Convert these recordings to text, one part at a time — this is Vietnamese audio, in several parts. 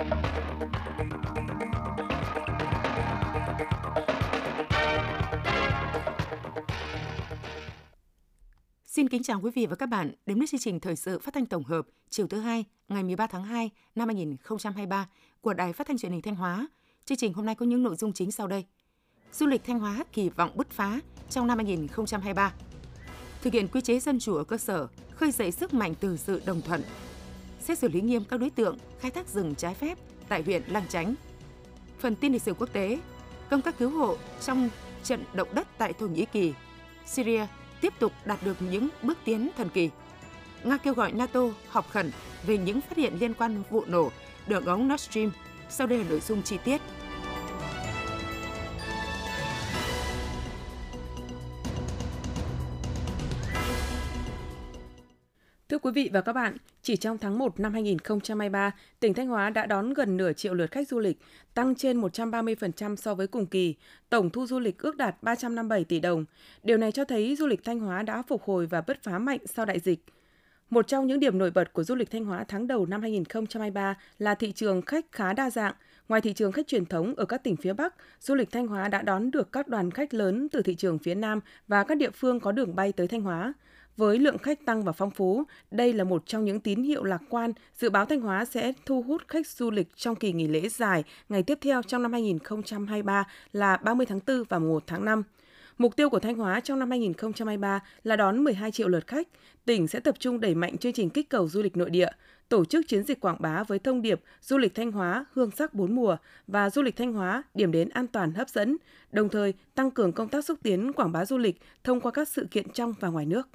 Xin kính chào quý vị và các bạn đến với chương trình thời sự phát thanh tổng hợp chiều thứ hai ngày 13 tháng 2 năm 2023 của Đài Phát thanh Truyền hình Thanh Hóa. Chương trình hôm nay có những nội dung chính sau đây. Du lịch Thanh Hóa kỳ vọng bứt phá trong năm 2023. Thực hiện quy chế dân chủ ở cơ sở, khơi dậy sức mạnh từ sự đồng thuận. Xét xử lý nghiêm các đối tượng khai thác rừng trái phép tại huyện Lang Chánh. Phần tin lịch sử quốc tế, công tác cứu hộ trong trận động đất tại Thổ Nhĩ Kỳ, Syria tiếp tục đạt được những bước tiến thần kỳ. Nga kêu gọi NATO họp khẩn về những phát hiện liên quan vụ nổ đường ống Nord Stream. Sau đây là nội dung chi tiết. Thưa quý vị và các bạn, chỉ trong tháng 1 năm 2023, tỉnh Thanh Hóa đã đón gần nửa triệu lượt khách du lịch, tăng trên 130% so với cùng kỳ. Tổng thu du lịch ước đạt 357 tỷ đồng. Điều này cho thấy du lịch Thanh Hóa đã phục hồi và bứt phá mạnh sau đại dịch. Một trong những điểm nổi bật của du lịch Thanh Hóa tháng đầu năm 2023 là thị trường khách khá đa dạng. Ngoài thị trường khách truyền thống ở các tỉnh phía Bắc, du lịch Thanh Hóa đã đón được các đoàn khách lớn từ thị trường phía Nam và các địa phương có đường bay tới Thanh Hóa. Với lượng khách tăng và phong phú, đây là một trong những tín hiệu lạc quan dự báo Thanh Hóa sẽ thu hút khách du lịch trong kỳ nghỉ lễ dài ngày tiếp theo trong năm 2023 là 30 tháng 4 và 1 tháng 5. Mục tiêu của Thanh Hóa trong năm 2023 là đón 12 triệu lượt khách. Tỉnh sẽ tập trung đẩy mạnh chương trình kích cầu du lịch nội địa, tổ chức chiến dịch quảng bá với thông điệp du lịch Thanh Hóa hương sắc bốn mùa và du lịch Thanh Hóa điểm đến an toàn hấp dẫn, đồng thời tăng cường công tác xúc tiến quảng bá du lịch thông qua các sự kiện trong và ngoài nước.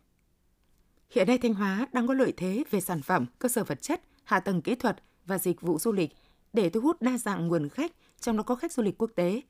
Hiện nay Thanh Hóa đang có lợi thế về sản phẩm, cơ sở vật chất, hạ tầng kỹ thuật và dịch vụ du lịch để thu hút đa dạng nguồn khách, trong đó có khách du lịch quốc tế.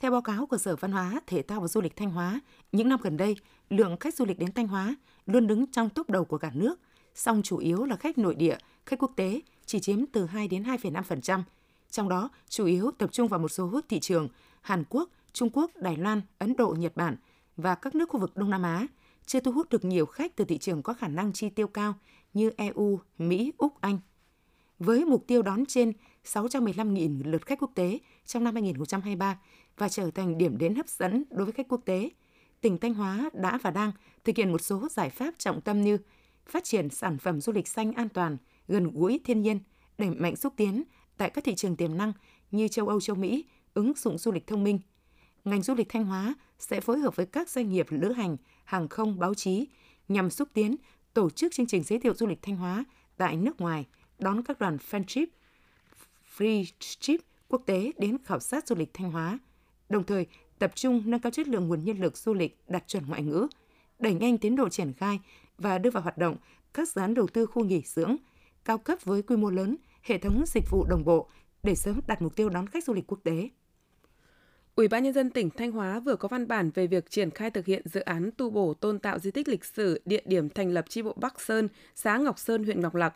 Theo báo cáo của Sở Văn hóa, Thể thao và Du lịch Thanh Hóa, những năm gần đây, lượng khách du lịch đến Thanh Hóa luôn đứng trong top đầu của cả nước, song chủ yếu là khách nội địa, khách quốc tế chỉ chiếm từ 2 đến 2,5%. Trong đó, chủ yếu tập trung vào một số thị trường Hàn Quốc, Trung Quốc, Đài Loan, Ấn Độ, Nhật Bản và các nước khu vực Đông Nam Á – chưa thu hút được nhiều khách từ thị trường có khả năng chi tiêu cao như EU, Mỹ, Úc, Anh. Với mục tiêu đón trên 615.000 lượt khách quốc tế trong năm 2023 và trở thành điểm đến hấp dẫn đối với khách quốc tế, tỉnh Thanh Hóa đã và đang thực hiện một số giải pháp trọng tâm như phát triển sản phẩm du lịch xanh an toàn, gần gũi thiên nhiên, đẩy mạnh xúc tiến tại các thị trường tiềm năng như châu Âu, châu Mỹ, ứng dụng du lịch thông minh. Ngành du lịch Thanh Hóa sẽ phối hợp với các doanh nghiệp lữ hành, hàng không, báo chí nhằm xúc tiến tổ chức chương trình giới thiệu du lịch Thanh Hóa tại nước ngoài, đón các đoàn fan trip, free trip quốc tế đến khảo sát du lịch Thanh Hóa, đồng thời tập trung nâng cao chất lượng nguồn nhân lực du lịch đạt chuẩn ngoại ngữ, đẩy nhanh tiến độ triển khai và đưa vào hoạt động các dự án đầu tư khu nghỉ dưỡng cao cấp với quy mô lớn, hệ thống dịch vụ đồng bộ để sớm đạt mục tiêu đón khách du lịch quốc tế. Ủy ban nhân dân tỉnh Thanh Hóa vừa có văn bản về việc triển khai thực hiện dự án tu bổ tôn tạo di tích lịch sử địa điểm thành lập chi bộ Bắc Sơn, xã Ngọc Sơn, huyện Ngọc Lặc.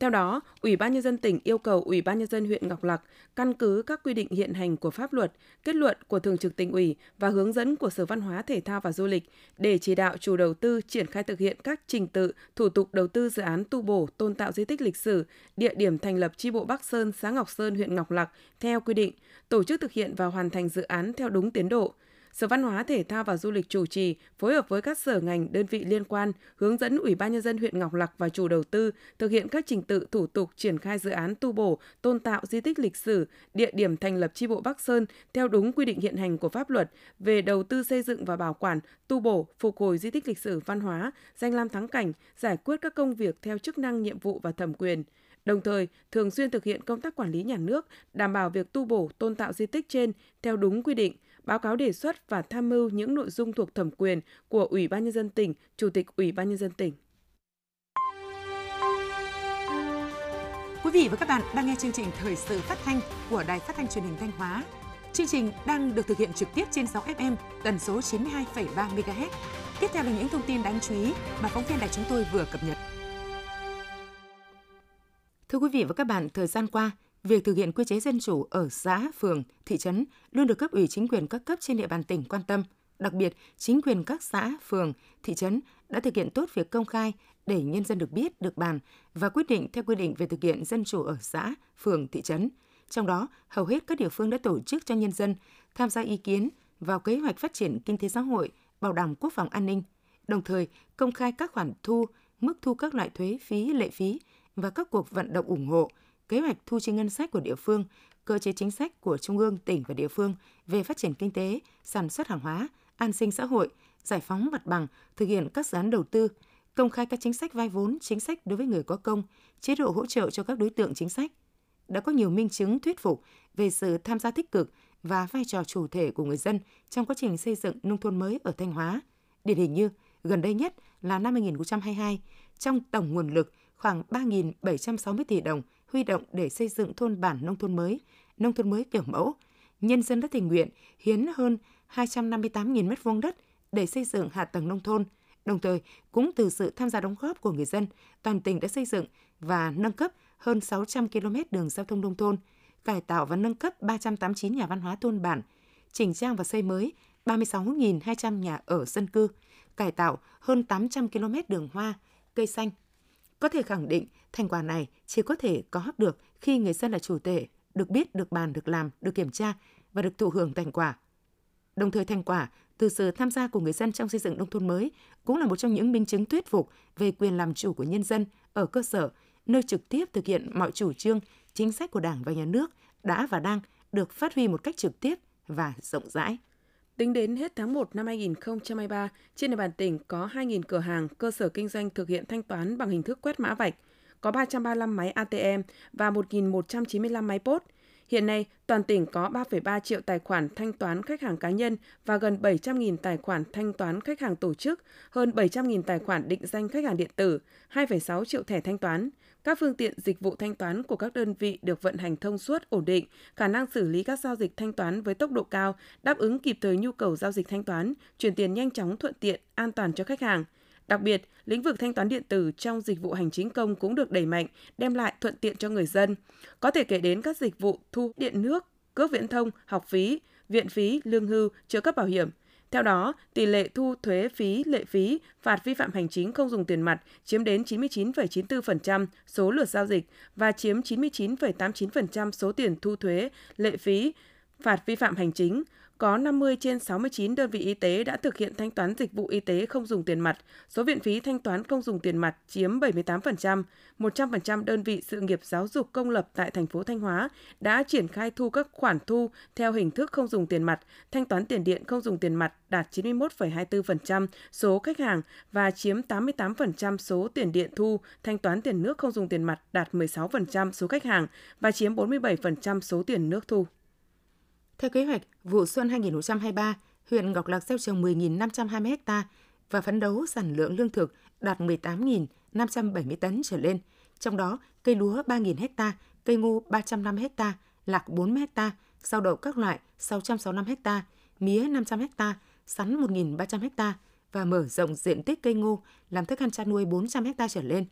Theo đó, Ủy ban nhân dân tỉnh yêu cầu Ủy ban nhân dân huyện Ngọc Lặc căn cứ các quy định hiện hành của pháp luật, kết luận của Thường trực tỉnh ủy và hướng dẫn của Sở Văn hóa Thể thao và Du lịch để chỉ đạo chủ đầu tư triển khai thực hiện các trình tự, thủ tục đầu tư dự án tu bổ tôn tạo di tích lịch sử, địa điểm thành lập chi bộ Bắc Sơn, xã Ngọc Sơn, huyện Ngọc Lặc theo quy định, tổ chức thực hiện và hoàn thành dự án theo đúng tiến độ. Sở Văn hóa Thể thao và Du lịch chủ trì phối hợp với các sở ngành đơn vị liên quan hướng dẫn Ủy ban nhân dân huyện Ngọc Lặc và chủ đầu tư thực hiện các trình tự thủ tục triển khai dự án tu bổ, tôn tạo di tích lịch sử, địa điểm thành lập chi bộ Bắc Sơn theo đúng quy định hiện hành của pháp luật về đầu tư xây dựng và bảo quản, tu bổ, phục hồi di tích lịch sử văn hóa, danh lam thắng cảnh, giải quyết các công việc theo chức năng nhiệm vụ và thẩm quyền. Đồng thời thường xuyên thực hiện công tác quản lý nhà nước, đảm bảo việc tu bổ tôn tạo di tích trên theo đúng quy định, báo cáo đề xuất và tham mưu những nội dung thuộc thẩm quyền của Ủy ban nhân dân tỉnh, Chủ tịch Ủy ban nhân dân tỉnh. Quý vị và các bạn đang nghe chương trình thời sự phát thanh của Đài Phát thanh Truyền hình Thanh Hóa. Chương trình đang được thực hiện trực tiếp trên 6 FM tần số 92,3 MHz. Tiếp theo là những thông tin đáng chú ý mà phóng viên đài chúng tôi vừa cập nhật. Thưa quý vị và các bạn, thời gian qua, việc thực hiện quy chế dân chủ ở xã, phường, thị trấn luôn được cấp ủy chính quyền các cấp trên địa bàn tỉnh quan tâm. Đặc biệt, chính quyền các xã, phường, thị trấn đã thực hiện tốt việc công khai để nhân dân được biết, được bàn và quyết định theo quy định về thực hiện dân chủ ở xã, phường, thị trấn. Trong đó, hầu hết các địa phương đã tổ chức cho nhân dân tham gia ý kiến vào kế hoạch phát triển kinh tế xã hội, bảo đảm quốc phòng an ninh, đồng thời công khai các khoản thu, mức thu các loại thuế phí, lệ phí và các cuộc vận động ủng hộ, kế hoạch thu chi ngân sách của địa phương, cơ chế chính sách của trung ương, tỉnh và địa phương về phát triển kinh tế, sản xuất hàng hóa, an sinh xã hội, giải phóng mặt bằng, thực hiện các dự án đầu tư, công khai các chính sách vay vốn, chính sách đối với người có công, chế độ hỗ trợ cho các đối tượng chính sách. Đã có nhiều minh chứng thuyết phục về sự tham gia tích cực và vai trò chủ thể của người dân trong quá trình xây dựng nông thôn mới ở Thanh Hóa. Điển hình như gần đây nhất là năm 2022, trong tổng nguồn lực khoảng 3.760 tỷ đồng huy động để xây dựng thôn bản nông thôn mới, nông thôn mới kiểu mẫu, nhân dân đã tình nguyện hiến hơn 258.000 m2 đất để xây dựng hạ tầng nông thôn. Đồng thời, cũng từ sự tham gia đóng góp của người dân, toàn tỉnh đã xây dựng và nâng cấp hơn 600 km đường giao thông nông thôn, cải tạo và nâng cấp 389 nhà văn hóa thôn bản, chỉnh trang và xây mới 36.200 nhà ở dân cư, cải tạo hơn 800 km đường hoa, cây xanh. Có thể khẳng định, thành quả này chỉ có thể có được khi người dân là chủ thể, được biết, được bàn, được làm, được kiểm tra và được thụ hưởng thành quả. Đồng thời thành quả từ sự tham gia của người dân trong xây dựng nông thôn mới cũng là một trong những minh chứng thuyết phục về quyền làm chủ của nhân dân ở cơ sở, nơi trực tiếp thực hiện mọi chủ trương, chính sách của Đảng và Nhà nước đã và đang được phát huy một cách trực tiếp và rộng rãi. Tính đến hết tháng 1 năm 2023, trên địa bàn tỉnh có 2.000 cửa hàng, cơ sở kinh doanh thực hiện thanh toán bằng hình thức quét mã vạch, có 335 máy ATM và 1.195 máy POS. Hiện nay, toàn tỉnh có 3,3 triệu tài khoản thanh toán khách hàng cá nhân và gần 700.000 tài khoản thanh toán khách hàng tổ chức, hơn 700.000 tài khoản định danh khách hàng điện tử, 2,6 triệu thẻ thanh toán. Các phương tiện dịch vụ thanh toán của các đơn vị được vận hành thông suốt, ổn định, khả năng xử lý các giao dịch thanh toán với tốc độ cao, đáp ứng kịp thời nhu cầu giao dịch thanh toán, chuyển tiền nhanh chóng thuận tiện, an toàn cho khách hàng. Đặc biệt, lĩnh vực thanh toán điện tử trong dịch vụ hành chính công cũng được đẩy mạnh, đem lại thuận tiện cho người dân. Có thể kể đến các dịch vụ thu điện nước, cước viễn thông, học phí, viện phí, lương hưu, trợ cấp bảo hiểm. Theo đó, tỷ lệ thu thuế phí, lệ phí, phạt vi phạm hành chính không dùng tiền mặt chiếm đến 99,94% số lượt giao dịch và chiếm 99,89% số tiền thu thuế, lệ phí, phạt vi phạm hành chính, có 50 trên 69 đơn vị y tế đã thực hiện thanh toán dịch vụ y tế không dùng tiền mặt, số viện phí thanh toán không dùng tiền mặt chiếm 78%, 100% đơn vị sự nghiệp giáo dục công lập tại thành phố Thanh Hóa đã triển khai thu các khoản thu theo hình thức không dùng tiền mặt, thanh toán tiền điện không dùng tiền mặt đạt 91,24% số khách hàng và chiếm 88% số tiền điện thu, thanh toán tiền nước không dùng tiền mặt đạt 16% số khách hàng và chiếm 47% số tiền nước thu. Theo kế hoạch, vụ xuân 2023, huyện Ngọc Lặc gieo trồng 10.520 ha và phấn đấu sản lượng lương thực đạt 18.570 tấn trở lên. Trong đó, cây lúa 3.000 ha, cây ngô 350 ha, lạc 40 ha, rau đậu các loại 665 ha, mía 500 ha, sắn 1.300 ha và mở rộng diện tích cây ngô làm thức ăn chăn nuôi 400 ha trở lên.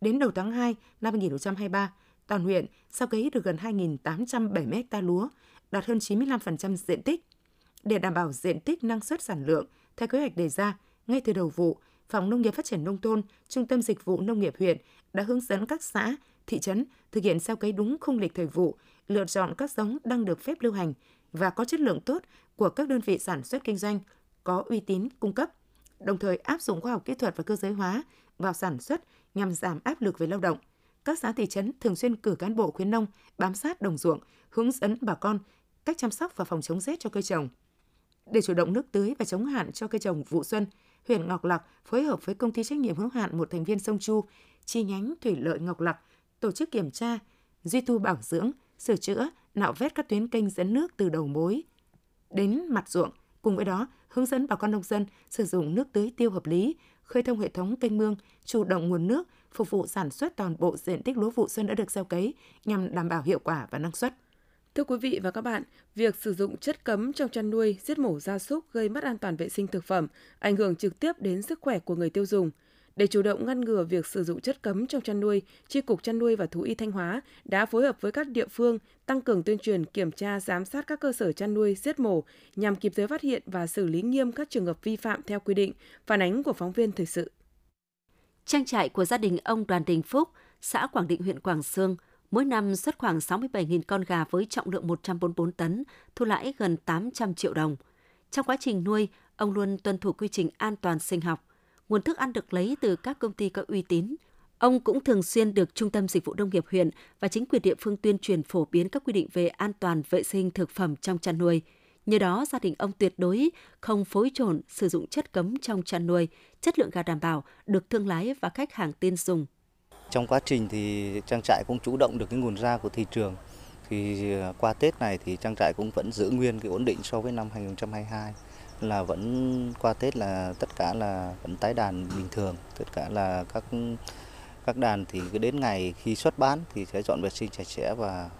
Đến đầu tháng 2 năm 2023, toàn huyện sau cấy được gần 2.870 ha lúa, đạt hơn 95% diện tích. Để đảm bảo diện tích năng suất sản lượng, theo kế hoạch đề ra, ngay từ đầu vụ, Phòng Nông nghiệp Phát triển Nông thôn, Trung tâm Dịch vụ Nông nghiệp huyện đã hướng dẫn các xã, thị trấn thực hiện gieo cấy đúng khung lịch thời vụ, lựa chọn các giống đang được phép lưu hành và có chất lượng tốt của các đơn vị sản xuất kinh doanh có uy tín cung cấp, đồng thời áp dụng khoa học kỹ thuật và cơ giới hóa vào sản xuất nhằm giảm áp lực về lao động. Các xã thị trấn thường xuyên cử cán bộ khuyến nông bám sát đồng ruộng, hướng dẫn bà con cách chăm sóc và phòng chống rét cho cây trồng. Để chủ động nước tưới và chống hạn cho cây trồng vụ xuân, huyện Ngọc Lặc phối hợp với công ty trách nhiệm hữu hạn một thành viên sông Chu, chi nhánh thủy lợi Ngọc Lặc tổ chức kiểm tra, duy tu bảo dưỡng, sửa chữa, nạo vét các tuyến kênh dẫn nước từ đầu mối đến mặt ruộng. Cùng với đó, hướng dẫn bà con nông dân sử dụng nước tưới tiêu hợp lý, khơi thông hệ thống kênh mương, chủ động nguồn nước phục vụ sản xuất toàn bộ diện tích lúa vụ xuân đã được gieo cấy nhằm đảm bảo hiệu quả và năng suất. Thưa quý vị và các bạn, việc sử dụng chất cấm trong chăn nuôi, giết mổ gia súc gây mất an toàn vệ sinh thực phẩm, ảnh hưởng trực tiếp đến sức khỏe của người tiêu dùng. Để chủ động ngăn ngừa việc sử dụng chất cấm trong chăn nuôi, Chi cục chăn nuôi và thú y Thanh Hóa đã phối hợp với các địa phương tăng cường tuyên truyền, kiểm tra, giám sát các cơ sở chăn nuôi, giết mổ nhằm kịp thời phát hiện và xử lý nghiêm các trường hợp vi phạm theo quy định. Phản ánh của phóng viên thời sự. Trang trại của gia đình ông Đoàn Đình Phúc, xã Quảng Định, huyện Quảng Sương, mỗi năm xuất khoảng 67.000 con gà với trọng lượng 144 tấn, thu lãi gần 800 triệu đồng. Trong quá trình nuôi, ông luôn tuân thủ quy trình an toàn sinh học. Nguồn thức ăn được lấy từ các công ty có uy tín. Ông cũng thường xuyên được Trung tâm Dịch vụ Nông nghiệp huyện và chính quyền địa phương tuyên truyền phổ biến các quy định về an toàn vệ sinh thực phẩm trong chăn nuôi. Nhờ đó, gia đình ông tuyệt đối không phối trộn sử dụng chất cấm trong chăn nuôi, chất lượng gà đảm bảo được thương lái và khách hàng tin dùng. Trong quá trình thì trang trại cũng chủ động được cái nguồn ra của thị trường. Thì ờ, qua Tết này thì trang trại cũng vẫn giữ nguyên cái ổn định so với năm 2022 là vẫn qua Tết là tất cả là vẫn tái đàn bình thường, tất cả là các các đàn thì cứ đến ngày khi xuất bán thì sẽ dọn vệ sinh sạch sẽ và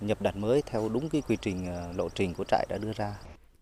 nhập đàn mới theo đúng cái quy trình ờ, lộ trình của trại đã đưa ra.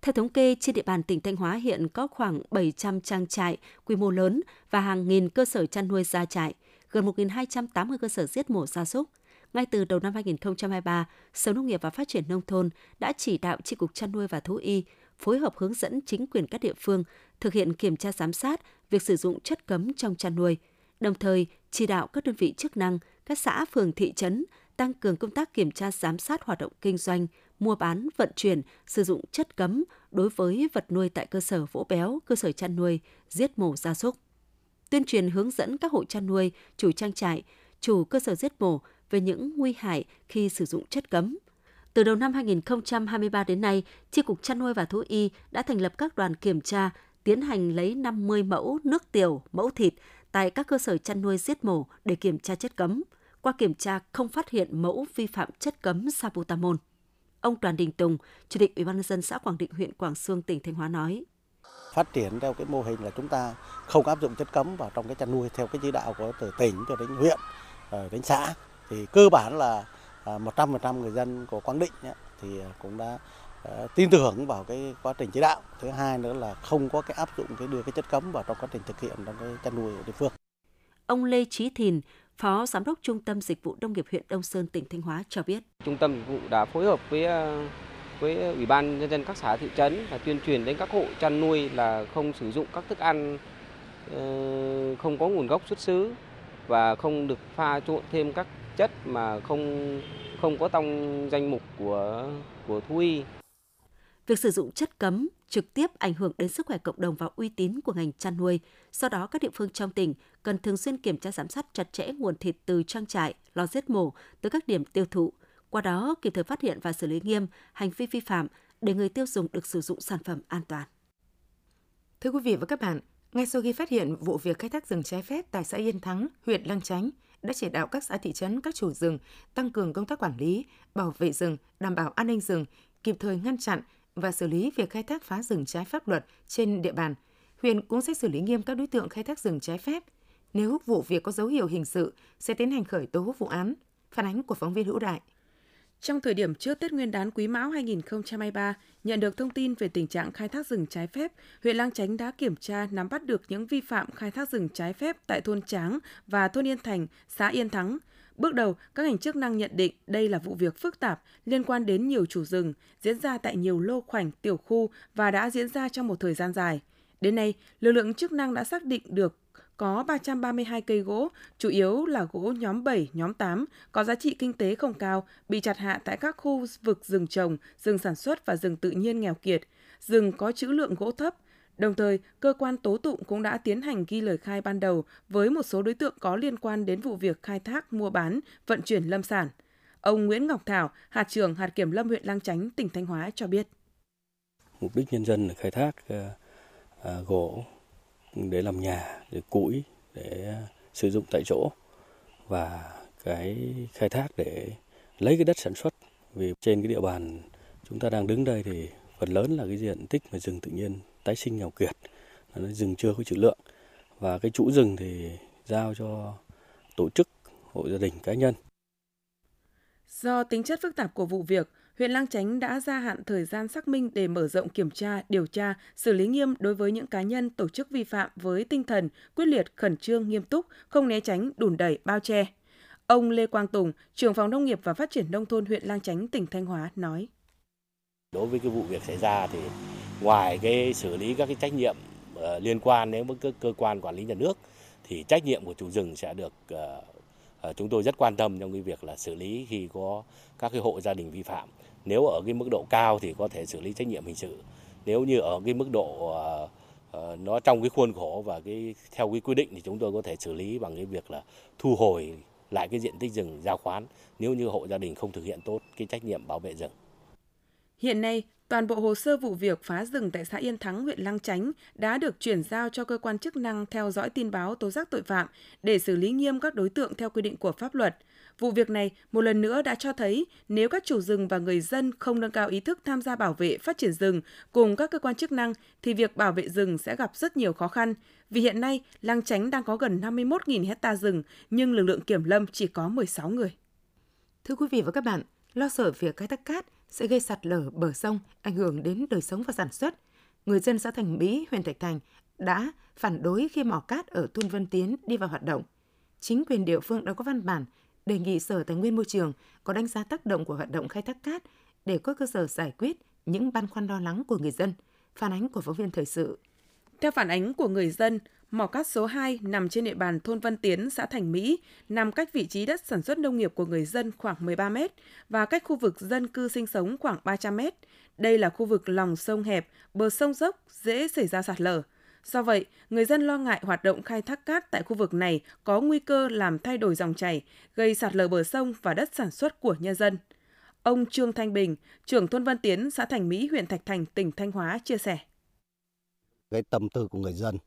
Theo thống kê, trên địa bàn tỉnh Thanh Hóa hiện có khoảng 700 trang trại quy mô lớn và hàng nghìn cơ sở chăn nuôi gia trại, gần 1.280 cơ sở giết mổ gia súc. Ngay từ đầu năm 2023, Sở Nông nghiệp và Phát triển Nông thôn đã chỉ đạo tri cục chăn nuôi và thú y phối hợp hướng dẫn chính quyền các địa phương thực hiện kiểm tra giám sát việc sử dụng chất cấm trong chăn nuôi, đồng thời chỉ đạo các đơn vị chức năng, các xã, phường, thị trấn tăng cường công tác kiểm tra giám sát hoạt động kinh doanh, mua bán, vận chuyển, sử dụng chất cấm đối với vật nuôi tại cơ sở vỗ béo, cơ sở chăn nuôi, giết mổ gia súc. Tuyên truyền hướng dẫn các hộ chăn nuôi, chủ trang trại, chủ cơ sở giết mổ về những nguy hại khi sử dụng chất cấm. Từ đầu năm 2023 đến nay, Chi cục chăn nuôi và thú y đã thành lập các đoàn kiểm tra, tiến hành lấy 50 mẫu nước tiểu, mẫu thịt tại các cơ sở chăn nuôi giết mổ để kiểm tra chất cấm. Qua kiểm tra không phát hiện mẫu vi phạm chất cấm sabutamol. Ông Đoàn Đình Tùng, Chủ tịch Ủy ban nhân dân xã Quảng Định, huyện Quảng Sương, tỉnh Thanh Hóa nói: Phát triển theo cái mô hình là chúng ta không áp dụng chất cấm vào trong cái chăn nuôi theo cái chỉ đạo của từ tỉnh cho đến huyện, ờ, đến xã thì cơ bản là 100% à, người dân của Quảng Định thì cũng đã ờ, tin tưởng vào cái quá trình chỉ đạo. Thứ hai nữa là không có cái áp dụng cái đưa cái chất cấm vào trong quá trình thực hiện trong cái chăn nuôi ở địa phương. Ông Lê Trí Thìn, Phó Giám đốc Trung tâm Dịch vụ Nông nghiệp huyện Đông Sơn, tỉnh Thanh Hóa cho biết. Trung tâm dịch vụ đã phối hợp với ờ, với Ủy ban Nhân dân các xã thị trấn và tuyên truyền đến các hộ chăn nuôi là không sử dụng các thức ăn ờ, không có nguồn gốc xuất xứ và không được pha trộn thêm các chất mà không không có trong danh mục của của thú y. Việc sử dụng chất cấm trực tiếp ảnh hưởng đến sức khỏe cộng đồng và uy tín của ngành chăn nuôi. Do đó, các địa phương trong tỉnh cần thường xuyên kiểm tra giám sát chặt chẽ nguồn thịt từ trang trại, lò giết mổ tới các điểm tiêu thụ. Qua đó, kịp thời phát hiện và xử lý nghiêm hành vi vi phạm để người tiêu dùng được sử dụng sản phẩm an toàn. Thưa quý vị và các bạn, ngay sau khi phát hiện vụ việc khai thác rừng trái phép tại xã Yên Thắng, huyện Lăng Chánh, đã chỉ đạo các xã thị trấn, các chủ rừng tăng cường công tác quản lý, bảo vệ rừng, đảm bảo an ninh rừng, kịp thời ngăn chặn và xử lý việc khai thác phá rừng trái pháp luật trên địa bàn. Huyện cũng sẽ xử lý nghiêm các đối tượng khai thác rừng trái phép. Nếu vụ việc có dấu hiệu hình sự, sẽ tiến hành khởi tố vụ án. Phản ánh của phóng viên Hữu Đại. Trong thời điểm trước Tết Nguyên đán Quý Mão 2023, nhận được thông tin về tình trạng khai thác rừng trái phép, huyện Lang Chánh đã kiểm tra nắm bắt được những vi phạm khai thác rừng trái phép tại thôn Tráng và thôn Yên Thành, xã Yên Thắng. Bước đầu, các ngành chức năng nhận định đây là vụ việc phức tạp liên quan đến nhiều chủ rừng, diễn ra tại nhiều lô khoảnh tiểu khu và đã diễn ra trong một thời gian dài. Đến nay, lực lượng chức năng đã xác định được có 332 cây gỗ, chủ yếu là gỗ nhóm 7, nhóm 8, có giá trị kinh tế không cao, bị chặt hạ tại các khu vực rừng trồng, rừng sản xuất và rừng tự nhiên nghèo kiệt, rừng có trữ lượng gỗ thấp. Đồng thời, cơ quan tố tụng cũng đã tiến hành ghi lời khai ban đầu với một số đối tượng có liên quan đến vụ việc khai thác, mua bán, vận chuyển lâm sản. Ông Nguyễn Ngọc Thảo, hạt trưởng hạt kiểm lâm huyện Lang Chánh, tỉnh Thanh Hóa cho biết. Mục đích nhân dân là khai thác uh, uh, gỗ để làm nhà, để củi, để sử dụng tại chỗ và cái khai thác để lấy cái đất sản xuất. Vì trên cái địa bàn chúng ta đang đứng đây thì phần lớn là cái diện tích mà rừng tự nhiên tái sinh nghèo kiệt nó rừng chưa có trữ lượng. Và cái chủ rừng thì giao cho tổ chức hộ gia đình cá nhân. Do tính chất phức tạp của vụ việc huyện Lang Chánh đã gia hạn thời gian xác minh để mở rộng kiểm tra, điều tra, xử lý nghiêm đối với những cá nhân tổ chức vi phạm với tinh thần quyết liệt, khẩn trương, nghiêm túc, không né tránh, đùn đẩy, bao che. Ông Lê Quang Tùng, trưởng phòng nông nghiệp và phát triển nông thôn huyện Lang Chánh, tỉnh Thanh Hóa nói: Đối với cái vụ việc xảy ra thì ngoài cái xử lý các cái trách nhiệm ờ, liên quan đến với cơ quan quản lý nhà nước thì trách nhiệm của chủ rừng sẽ được ờ, Ờ, chúng tôi rất quan tâm trong cái việc là xử lý khi có các cái hộ gia đình vi phạm. Nếu ở cái mức độ cao thì có thể xử lý trách nhiệm hình sự. Nếu như ở cái mức độ ờ, ờ, nó trong cái khuôn khổ và cái theo cái quy định thì chúng tôi có thể xử lý bằng cái việc là thu hồi lại cái diện tích rừng giao khoán nếu như hộ gia đình không thực hiện tốt cái trách nhiệm bảo vệ rừng. Hiện nay, toàn bộ hồ sơ vụ việc phá rừng tại xã Yên Thắng, huyện Lăng Chánh đã được chuyển giao cho cơ quan chức năng theo dõi tin báo tố giác tội phạm để xử lý nghiêm các đối tượng theo quy định của pháp luật. Vụ việc này một lần nữa đã cho thấy nếu các chủ rừng và người dân không nâng cao ý thức tham gia bảo vệ phát triển rừng cùng các cơ quan chức năng thì việc bảo vệ rừng sẽ gặp rất nhiều khó khăn. Vì hiện nay, Lăng Chánh đang có gần 51.000 hecta rừng nhưng lực lượng kiểm lâm chỉ có 16 người. Thưa quý vị và các bạn, lo sợ việc khai thác cát sẽ gây sạt lở bờ sông, ảnh hưởng đến đời sống và sản xuất. Người dân xã Thành Mỹ, huyện Thạch Thành đã phản đối khi mỏ cát ở thôn Vân Tiến đi vào hoạt động. Chính quyền địa phương đã có văn bản đề nghị Sở Tài nguyên Môi trường có đánh giá tác động của hoạt động khai thác cát để có cơ sở giải quyết những băn khoăn lo lắng của người dân. Phản ánh của phóng viên thời sự. Theo phản ánh của người dân, mỏ cát số 2 nằm trên địa bàn thôn Văn Tiến, xã Thành Mỹ, nằm cách vị trí đất sản xuất nông nghiệp của người dân khoảng 13 mét và cách khu vực dân cư sinh sống khoảng 300 mét. Đây là khu vực lòng sông hẹp, bờ sông dốc, dễ xảy ra sạt lở. Do vậy, người dân lo ngại hoạt động khai thác cát tại khu vực này có nguy cơ làm thay đổi dòng chảy, gây sạt lở bờ sông và đất sản xuất của nhân dân. Ông Trương Thanh Bình, trưởng thôn Văn Tiến, xã Thành Mỹ, huyện Thạch Thành, tỉnh Thanh Hóa chia sẻ. Cái tâm tư của người dân,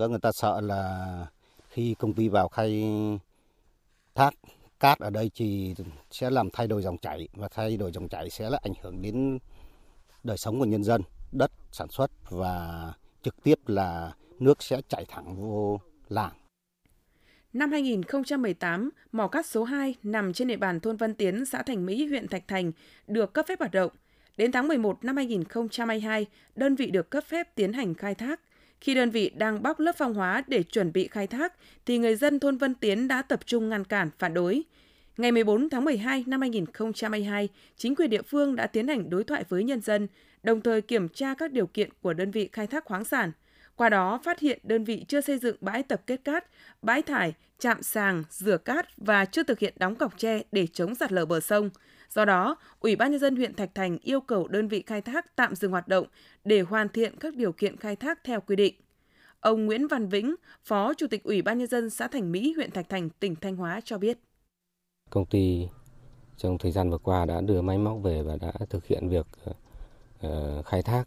Vâng, người ta sợ là khi công ty vào khai thác cát ở đây thì sẽ làm thay đổi dòng chảy và thay đổi dòng chảy sẽ là ảnh hưởng đến đời sống của nhân dân, đất sản xuất và trực tiếp là nước sẽ chảy thẳng vô làng. Năm 2018, mỏ cát số 2 nằm trên địa bàn thôn Văn Tiến, xã Thành Mỹ, huyện Thạch Thành được cấp phép hoạt động. Đến tháng 11 năm 2022, đơn vị được cấp phép tiến hành khai thác. Khi đơn vị đang bóc lớp phong hóa để chuẩn bị khai thác, thì người dân thôn Vân Tiến đã tập trung ngăn cản, phản đối. Ngày 14 tháng 12 năm 2022, chính quyền địa phương đã tiến hành đối thoại với nhân dân, đồng thời kiểm tra các điều kiện của đơn vị khai thác khoáng sản. Qua đó phát hiện đơn vị chưa xây dựng bãi tập kết cát, bãi thải, chạm sàng, rửa cát và chưa thực hiện đóng cọc tre để chống sạt lở bờ sông. Do đó, Ủy ban nhân dân huyện Thạch Thành yêu cầu đơn vị khai thác tạm dừng hoạt động để hoàn thiện các điều kiện khai thác theo quy định. Ông Nguyễn Văn Vĩnh, Phó Chủ tịch Ủy ban nhân dân xã Thành Mỹ, huyện Thạch Thành, tỉnh Thanh Hóa cho biết. Công ty trong thời gian vừa qua đã đưa máy móc về và đã thực hiện việc ờ, khai thác.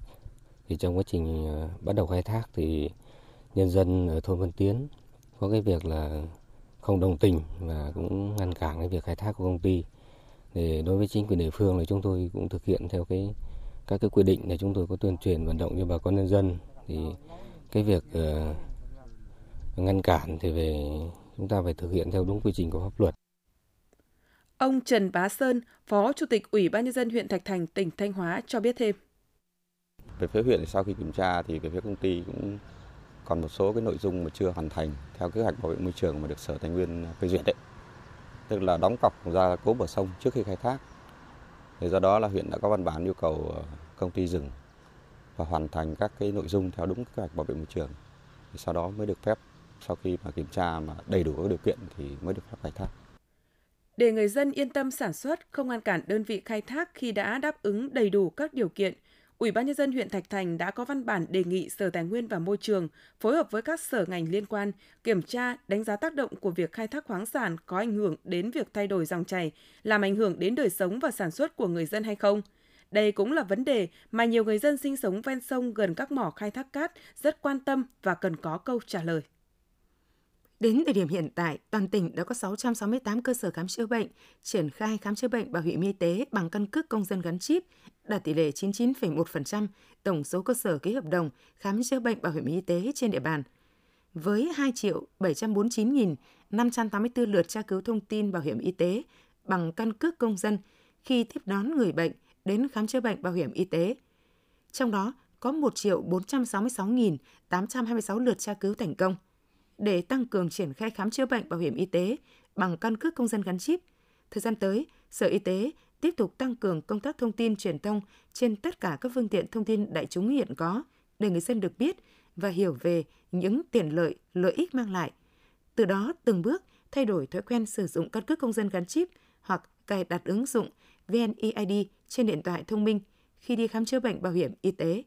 Thì trong quá trình ờ, bắt đầu khai thác thì nhân dân ở thôn Vân Tiến có cái việc là không đồng tình và cũng ngăn cản cái việc khai thác của công ty. Thì đối với chính quyền địa phương thì chúng tôi cũng thực hiện theo cái các cái quy định để chúng tôi có tuyên truyền vận động cho bà con nhân dân thì cái việc uh, ngăn cản thì về chúng ta phải thực hiện theo đúng quy trình của pháp luật. Ông Trần Bá Sơn, Phó Chủ tịch Ủy ban nhân dân huyện Thạch Thành, tỉnh Thanh Hóa cho biết thêm. Về phía huyện sau khi kiểm tra thì về phía công ty cũng còn một số cái nội dung mà chưa hoàn thành theo kế hoạch bảo vệ môi trường mà được Sở Tài nguyên phê duyệt đấy. Tức là đóng cọc ra cố bờ sông trước khi khai thác. Thì do đó là huyện đã có văn bản yêu cầu ờ, công ty dừng và hoàn thành các cái nội dung theo đúng kế hoạch bảo vệ môi trường. Thì sau đó mới được phép sau khi mà kiểm tra mà đầy đủ các điều kiện thì mới được phép khai thác. Để người dân yên tâm sản xuất, không ngăn cản đơn vị khai thác khi đã đáp ứng đầy đủ các điều kiện, Ủy ban nhân dân huyện Thạch Thành đã có văn bản đề nghị Sở Tài nguyên và Môi trường phối hợp với các sở ngành liên quan kiểm tra, đánh giá tác động của việc khai thác khoáng sản có ảnh hưởng đến việc thay đổi dòng chảy, làm ảnh hưởng đến đời sống và sản xuất của người dân hay không. Đây cũng là vấn đề mà nhiều người dân sinh sống ven sông gần các mỏ khai thác cát rất quan tâm và cần có câu trả lời. Đến thời điểm hiện tại, toàn tỉnh đã có 668 cơ sở khám chữa bệnh, triển khai khám chữa bệnh bảo hiểm y tế bằng căn cước công dân gắn chip, đạt tỷ lệ 99,1% tổng số cơ sở ký hợp đồng khám chữa bệnh bảo hiểm y tế trên địa bàn. Với 2 triệu 749.584 lượt tra cứu thông tin bảo hiểm y tế bằng căn cước công dân khi tiếp đón người bệnh đến khám chữa bệnh bảo hiểm y tế. Trong đó có 1 triệu 466.826 lượt tra cứu thành công – để tăng cường triển khai khám chữa bệnh bảo hiểm y tế bằng căn cước công dân gắn chip. Thời gian tới, Sở Y tế tiếp tục tăng cường công tác thông tin truyền thông trên tất cả các phương tiện thông tin đại chúng hiện có để người dân được biết và hiểu về những tiện lợi, lợi ích mang lại. Từ đó từng bước thay đổi thói quen sử dụng căn cước công dân gắn chip hoặc cài đặt ứng dụng VNeID trên điện thoại thông minh khi đi khám chữa bệnh bảo hiểm y tế.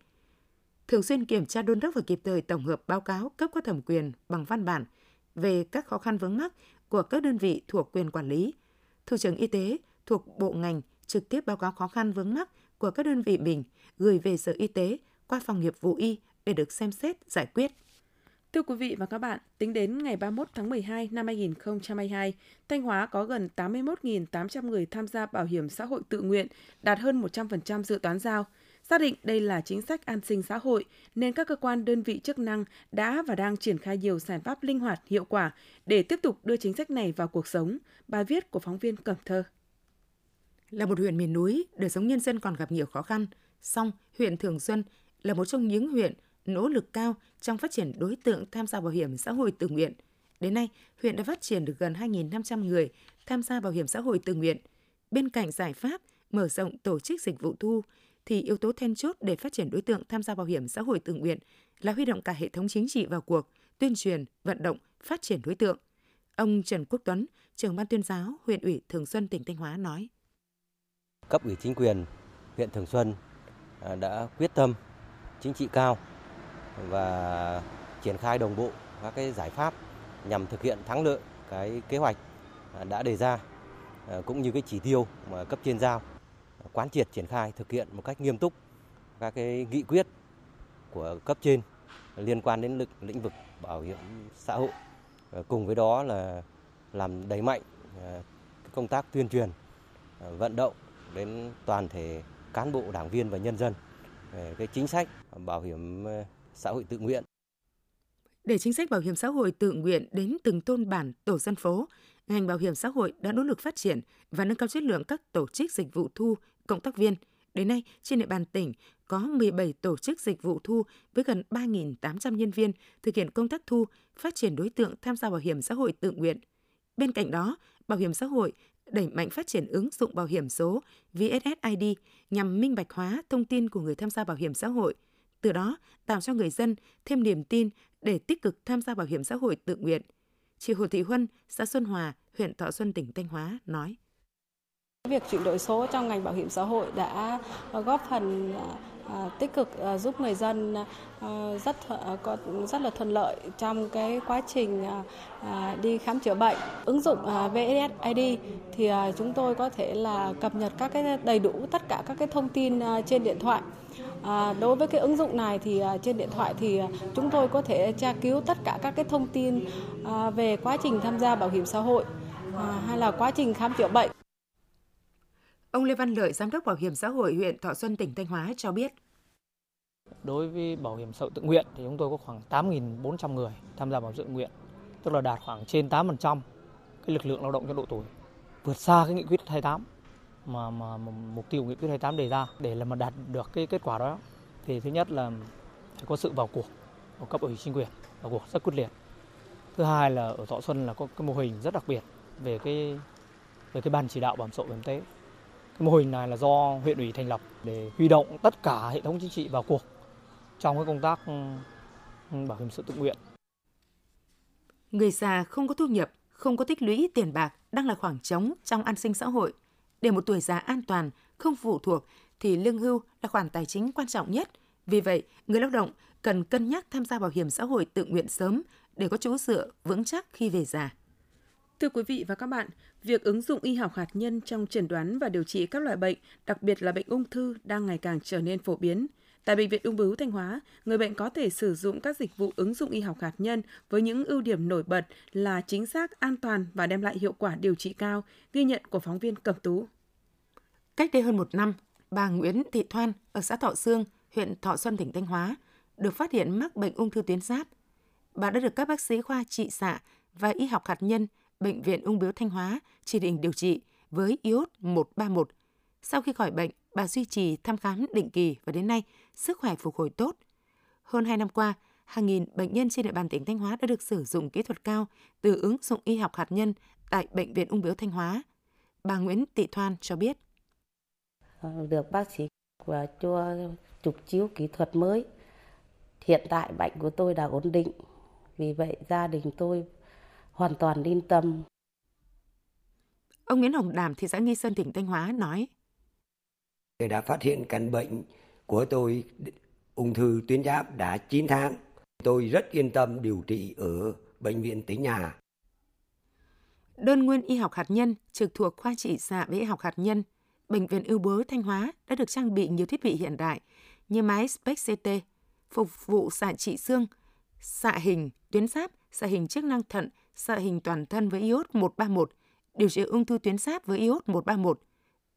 Thường xuyên kiểm tra đôn đốc và kịp thời tổng hợp báo cáo cấp có thẩm quyền bằng văn bản về các khó khăn vướng mắc của các đơn vị thuộc quyền quản lý. Thủ trưởng Y tế thuộc bộ ngành trực tiếp báo cáo khó khăn vướng mắc của các đơn vị mình gửi về Sở Y tế qua phòng nghiệp vụ y để được xem xét giải quyết. Thưa quý vị và các bạn, tính đến ngày 31 tháng 12 năm 2022, Thanh Hóa có gần 81.800 người tham gia bảo hiểm xã hội tự nguyện, đạt hơn 100% dự toán giao. Xác định đây là chính sách an sinh xã hội, nên các cơ quan đơn vị chức năng đã và đang triển khai nhiều giải pháp linh hoạt, hiệu quả để tiếp tục đưa chính sách này vào cuộc sống. Bài viết của phóng viên Cẩm Thơ. Là một huyện miền núi, đời sống nhân dân còn gặp nhiều khó khăn. Song, huyện Thường Xuân là một trong những huyện nỗ lực cao trong phát triển đối tượng tham gia bảo hiểm xã hội tự nguyện. Đến nay, huyện đã phát triển được gần 2.500 người tham gia bảo hiểm xã hội tự nguyện. Bên cạnh giải pháp mở rộng tổ chức dịch vụ thu, thì yếu tố then chốt để phát triển đối tượng tham gia bảo hiểm xã hội tự nguyện là huy động cả hệ thống chính trị vào cuộc, tuyên truyền, vận động, phát triển đối tượng. Ông Trần Quốc Tuấn, trưởng ban tuyên giáo huyện ủy Thường Xuân tỉnh Thanh Hóa nói: Cấp ủy chính quyền huyện Thường Xuân à, đã quyết tâm chính trị cao và triển khai đồng bộ các cái giải pháp nhằm thực hiện thắng lợi cái kế hoạch à, đã đề ra à, cũng như cái chỉ tiêu mà cấp trên giao quán triệt triển khai thực hiện một cách nghiêm túc các cái nghị quyết của cấp trên liên quan đến lực lĩnh vực bảo hiểm xã hội ờ, cùng với đó là làm đẩy mạnh ờ, công tác tuyên truyền ờ, vận động đến toàn thể cán bộ đảng viên và nhân dân về cái chính sách bảo hiểm xã hội tự nguyện. Để chính sách bảo hiểm xã hội tự nguyện đến từng thôn bản, tổ dân phố, ngành bảo hiểm xã hội đã nỗ lực phát triển và nâng cao chất lượng các tổ chức dịch vụ thu, cộng tác viên. Đến nay, trên địa bàn tỉnh có 17 tổ chức dịch vụ thu với gần 3.800 nhân viên thực hiện công tác thu, phát triển đối tượng tham gia bảo hiểm xã hội tự nguyện. Bên cạnh đó, Bảo hiểm xã hội đẩy mạnh phát triển ứng dụng bảo hiểm số VSSID nhằm minh bạch hóa thông tin của người tham gia bảo hiểm xã hội – từ đó tạo cho người dân thêm niềm tin để tích cực tham gia bảo hiểm xã hội tự nguyện. Chị Hồ Thị Huân, xã Xuân Hòa, huyện Thọ Xuân, tỉnh Thanh Hóa nói. Việc chuyển đổi số trong ngành bảo hiểm xã hội đã ờ, góp phần ờ, ờ, tích cực giúp người dân rất có rất là thuận lợi trong cái quá trình đi khám chữa bệnh. Ứng dụng VSSID thì chúng tôi có thể là cập nhật các cái đầy đủ tất cả các cái thông tin trên điện thoại À, đối với cái ứng dụng này thì à, trên điện thoại thì à, chúng tôi có thể tra cứu tất cả các cái thông tin à, về quá trình tham gia bảo hiểm xã hội à, hay là quá trình khám chữa bệnh. Ông Lê Văn Lợi, Giám đốc Bảo hiểm xã hội huyện Thọ Xuân, tỉnh Thanh Hóa cho biết. Đối với bảo hiểm xã hội tự nguyện thì chúng tôi có khoảng 8.400 người tham gia bảo hiểm tự nguyện, tức là đạt khoảng trên 8% cái lực lượng lao động trong độ tuổi, vượt xa cái nghị quyết 28 mà, mà, mà mục tiêu nghị quyết 28 đề ra để là mà đạt được cái kết quả đó. Thì thứ nhất là phải có sự vào cuộc của cấp ủy chính quyền vào cuộc rất quyết liệt. Thứ hai là ở thọ xuân là có cái mô hình rất đặc biệt về cái về cái ban chỉ đạo bảo hiểm xã hội y tế cái mô hình này là do huyện ủy thành lập để huy động tất cả hệ thống chính trị vào cuộc trong cái công tác ừ, bảo hiểm xã hội tự nguyện người già không có thu nhập không có tích lũy tiền bạc đang là khoảng trống trong an sinh xã hội để một tuổi già an toàn, không phụ thuộc thì lương hưu là khoản tài chính quan trọng nhất. Vì vậy, người lao động cần cân nhắc tham gia bảo hiểm xã hội tự nguyện sớm để có chỗ dựa vững chắc khi về già. Thưa quý vị và các bạn, việc ứng dụng y học hạt nhân trong chẩn đoán và điều trị các loại bệnh, đặc biệt là bệnh ung thư đang ngày càng trở nên phổ biến. Tại Bệnh viện Ung bướu Thanh Hóa, người bệnh có thể sử dụng các dịch vụ ứng dụng y học hạt nhân với những ưu điểm nổi bật là chính xác, an toàn và đem lại hiệu quả điều trị cao, ghi nhận của phóng viên Cẩm Tú. Cách đây hơn một năm, bà Nguyễn Thị Thoan ở xã Thọ Sương, huyện Thọ Xuân, tỉnh Thanh Hóa, được phát hiện mắc bệnh ung thư tuyến giáp. Bà đã được các bác sĩ khoa trị xạ và y học hạt nhân Bệnh viện Ung bướu Thanh Hóa chỉ định điều trị với iốt 131. Sau khi khỏi bệnh, bà duy trì thăm khám định kỳ và đến nay sức khỏe phục hồi tốt. Hơn 2 năm qua, hàng nghìn bệnh nhân trên địa bàn tỉnh Thanh Hóa đã được sử dụng kỹ thuật cao từ ứng dụng y học hạt nhân tại Bệnh viện Ung bướu Thanh Hóa. Bà Nguyễn Tị Thoan cho biết. Ờ, được bác sĩ và cho chụp chiếu kỹ thuật mới. Hiện tại bệnh của tôi đã ổn định. Vì vậy gia đình tôi hoàn toàn yên tâm. Ông Nguyễn Hồng Đàm, thị xã Nghi Sơn, tỉnh Thanh Hóa nói. Tôi đã phát hiện căn bệnh của tôi ung thư tuyến giáp đã 9 tháng. Tôi rất yên tâm điều trị ở bệnh viện tỉnh nhà. Đơn nguyên y học hạt nhân trực thuộc khoa trị xạ và y học hạt nhân, bệnh viện ưu bướu Thanh Hóa đã được trang bị nhiều thiết bị hiện đại như máy SPECT-CT, phục vụ xạ trị xương, xạ hình tuyến giáp, xạ hình chức năng thận, xạ hình toàn thân với iốt 131, điều trị ung thư tuyến sáp với iốt 131.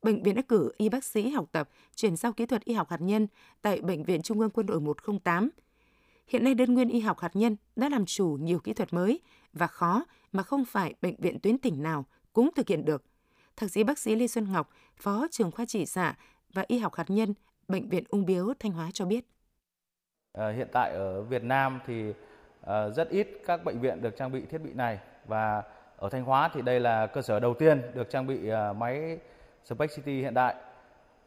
Bệnh viện đã cử y bác sĩ học tập chuyển giao kỹ thuật y học hạt nhân tại Bệnh viện Trung ương Quân đội 108. Hiện nay đơn nguyên y học hạt nhân đã làm chủ nhiều kỹ thuật mới và khó mà không phải bệnh viện tuyến tỉnh nào cũng thực hiện được. Thạc sĩ bác sĩ Lê Xuân Ngọc, Phó trưởng khoa trị xạ và y học hạt nhân, Bệnh viện Ung biếu Thanh Hóa cho biết. À, hiện tại ở Việt Nam thì Ờ, rất ít các bệnh viện được trang bị thiết bị này và ở Thanh Hóa thì đây là cơ sở đầu tiên được trang bị ờ, máy Spec City hiện đại.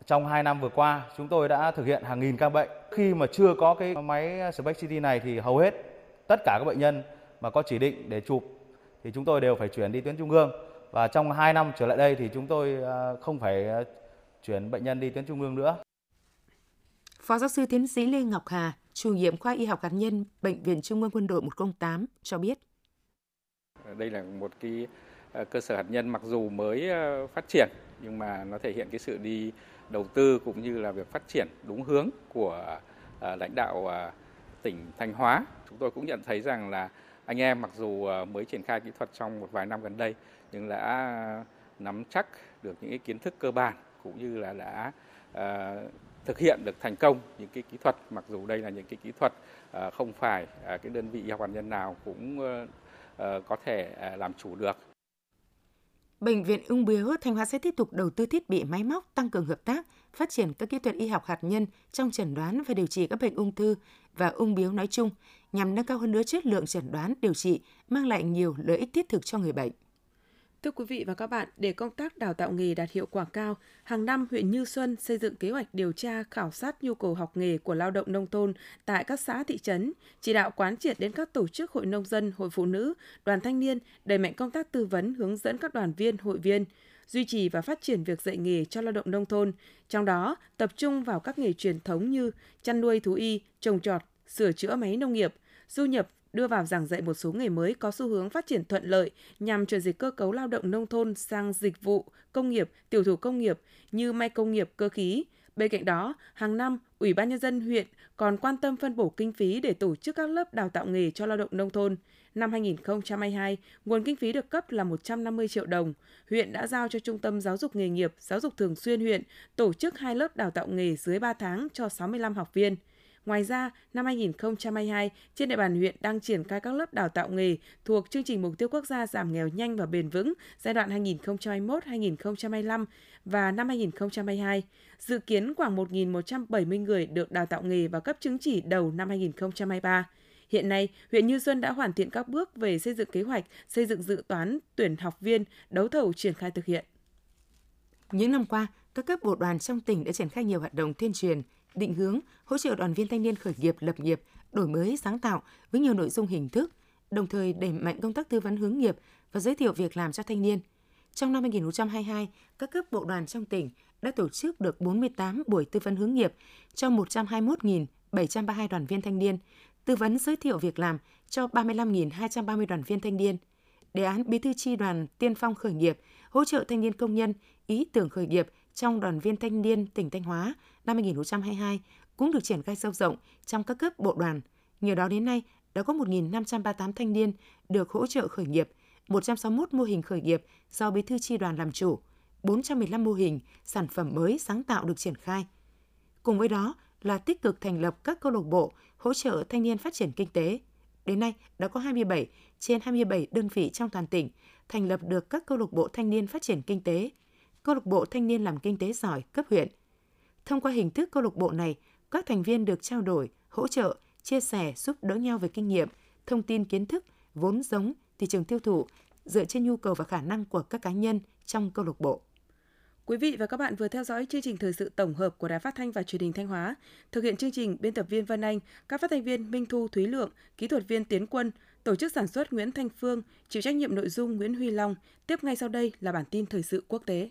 Trong 2 năm vừa qua, chúng tôi đã thực hiện hàng nghìn ca bệnh. Khi mà chưa có cái máy Spec City này thì hầu hết tất cả các bệnh nhân mà có chỉ định để chụp thì chúng tôi đều phải chuyển đi tuyến trung ương. Và trong 2 năm trở lại đây thì chúng tôi ờ, không phải chuyển bệnh nhân đi tuyến trung ương nữa. Phó giáo sư tiến sĩ Lê Ngọc Hà, chủ nhiệm khoa y học hạt nhân, Bệnh viện Trung ương Quân đội 108 cho biết. Đây là một cái à, cơ sở hạt nhân mặc dù mới à, phát triển, nhưng mà nó thể hiện cái sự đi đầu tư cũng như là việc phát triển đúng hướng của à, lãnh đạo tỉnh Thanh Hóa. Chúng tôi cũng nhận thấy rằng là anh em mặc dù mới triển khai kỹ thuật trong một vài năm gần đây, nhưng đã nắm chắc được những cái kiến thức cơ bản cũng như là đã thực hiện được thành công những cái kỹ thuật mặc dù đây là những cái kỹ thuật à, không phải à, cái đơn vị y học hạt nhân nào cũng ờ, ờ, có thể à, làm chủ được. Bệnh viện Ung Biếu Thanh Hóa sẽ tiếp tục đầu tư thiết bị máy móc tăng cường hợp tác, phát triển các kỹ thuật y học hạt nhân trong chẩn đoán và điều trị các bệnh ung thư và ung biếu nói chung nhằm nâng cao hơn nữa chất lượng chẩn đoán điều trị, mang lại nhiều lợi ích thiết thực cho người bệnh. Thưa quý vị và các bạn, để công tác đào tạo nghề đạt hiệu quả cao, hàng năm huyện Như Xuân xây dựng kế hoạch điều tra khảo sát nhu cầu học nghề của lao động nông thôn tại các xã thị trấn, chỉ đạo quán triệt đến các tổ chức hội nông dân, hội phụ nữ, đoàn thanh niên đẩy mạnh công tác tư vấn hướng dẫn các đoàn viên, hội viên duy trì và phát triển việc dạy nghề cho lao động nông thôn, trong đó tập trung vào các nghề truyền thống như chăn nuôi thú y, trồng trọt, sửa chữa máy nông nghiệp, du nhập đưa vào giảng dạy một số nghề mới có xu hướng phát triển thuận lợi nhằm chuyển dịch cơ cấu lao động nông thôn sang dịch vụ, công nghiệp, tiểu thủ công nghiệp như may công nghiệp, cơ khí. Bên cạnh đó, hàng năm, Ủy ban Nhân dân huyện còn quan tâm phân bổ kinh phí để tổ chức các lớp đào tạo nghề cho lao động nông thôn. Năm 2022, nguồn kinh phí được cấp là 150 triệu đồng. Huyện đã giao cho Trung tâm Giáo dục Nghề nghiệp, Giáo dục Thường xuyên huyện tổ chức hai lớp đào tạo nghề dưới 3 tháng cho 65 học viên. Ngoài ra, năm 2022, trên địa bàn huyện đang triển khai các lớp đào tạo nghề thuộc chương trình mục tiêu quốc gia giảm nghèo nhanh và bền vững giai đoạn 2021-2025 và năm 2022. Dự kiến khoảng 1.170 người được đào tạo nghề và cấp chứng chỉ đầu năm 2023. Hiện nay, huyện Như Xuân đã hoàn thiện các bước về xây dựng kế hoạch, xây dựng dự toán, tuyển học viên, đấu thầu triển khai thực hiện. Những năm qua, các cấp bộ đoàn trong tỉnh đã triển khai nhiều hoạt động tuyên truyền, định hướng, hỗ trợ đoàn viên thanh niên khởi nghiệp, lập nghiệp, đổi mới, sáng tạo với nhiều nội dung hình thức, đồng thời đẩy mạnh công tác tư vấn hướng nghiệp và giới thiệu việc làm cho thanh niên. Trong năm 2022, các cấp bộ đoàn trong tỉnh đã tổ chức được 48 buổi tư vấn hướng nghiệp cho 121.732 đoàn viên thanh niên, tư vấn giới thiệu việc làm cho 35.230 đoàn viên thanh niên. Đề án Bí thư chi đoàn tiên phong khởi nghiệp, hỗ trợ thanh niên công nhân, ý tưởng khởi nghiệp trong đoàn viên thanh niên tỉnh Thanh Hóa năm 2022 cũng được triển khai sâu rộng trong các cấp bộ đoàn. Nhờ đó đến nay đã có 1.538 thanh niên được hỗ trợ khởi nghiệp, 161 mô hình khởi nghiệp do bí thư chi đoàn làm chủ, 415 mô hình sản phẩm mới sáng tạo được triển khai. Cùng với đó là tích cực thành lập các câu lạc bộ hỗ trợ thanh niên phát triển kinh tế. Đến nay đã có 27 trên 27 đơn vị trong toàn tỉnh thành lập được các câu lạc bộ thanh niên phát triển kinh tế, câu lạc bộ thanh niên làm kinh tế giỏi cấp huyện. Thông qua hình thức câu lạc bộ này, các thành viên được trao đổi, hỗ trợ, chia sẻ, giúp đỡ nhau về kinh nghiệm, thông tin kiến thức, vốn giống, thị trường tiêu thụ dựa trên nhu cầu và khả năng của các cá nhân trong câu lạc bộ. Quý vị và các bạn vừa theo dõi chương trình thời sự tổng hợp của Đài Phát thanh và Truyền hình Thanh Hóa. Thực hiện chương trình biên tập viên Vân Anh, các phát thanh viên Minh Thu, Thúy Lượng, kỹ thuật viên Tiến Quân, Tổ chức sản xuất Nguyễn Thanh Phương, chịu trách nhiệm nội dung Nguyễn Huy Long. Tiếp ngay sau đây là bản tin thời sự quốc tế.